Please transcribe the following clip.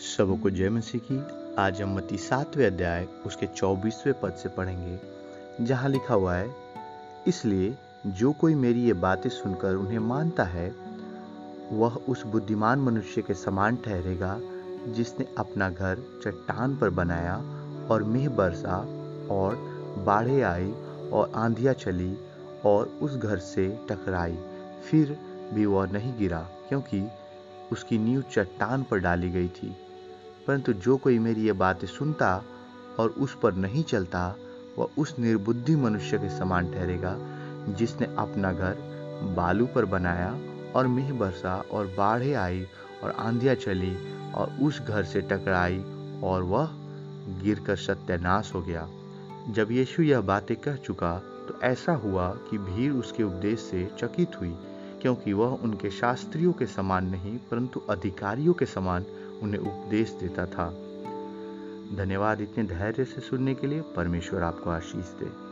सबों को जय मसीह की आज हम मती सातवें अध्याय, उसके चौबीसवें पद से पढ़ेंगे, जहाँ लिखा हुआ है, इसलिए जो कोई मेरी ये बातें सुनकर उन्हें मानता है, वह उस बुद्धिमान मनुष्य के समान ठहरेगा, जिसने अपना घर चट्टान पर बनाया और मेह बरसा और बाढ़े आई और आंधियाँ चली और उस घर से टकराई, फिर भी वह नहीं गिरा, क्योंकि उसकी नींव चट्टान पर डाली गई थी। परंतु जो कोई मेरी ये बातें सुनता और उस पर नहीं चलता, वह उस निर्बुद्धि मनुष्य के समान ठहरेगा, जिसने अपना घर बालू पर बनाया और मेह बरसा और बाढ़े आई और आंधियाँ चली और उस घर से टकराई और वह गिरकर सत्यानाश हो गया। जब यीशु यह बातें कह चुका तो ऐसा हुआ कि भीड़ उसके उपदेश से चकित हुई, क्योंकि वह उनके शास्त्रियों के समान नहीं, परंतु अधिकारियों के समान उन्हें उपदेश देता था। धन्यवाद इतने धैर्य से सुनने के लिए परमेश्वर आपको आशीष दे।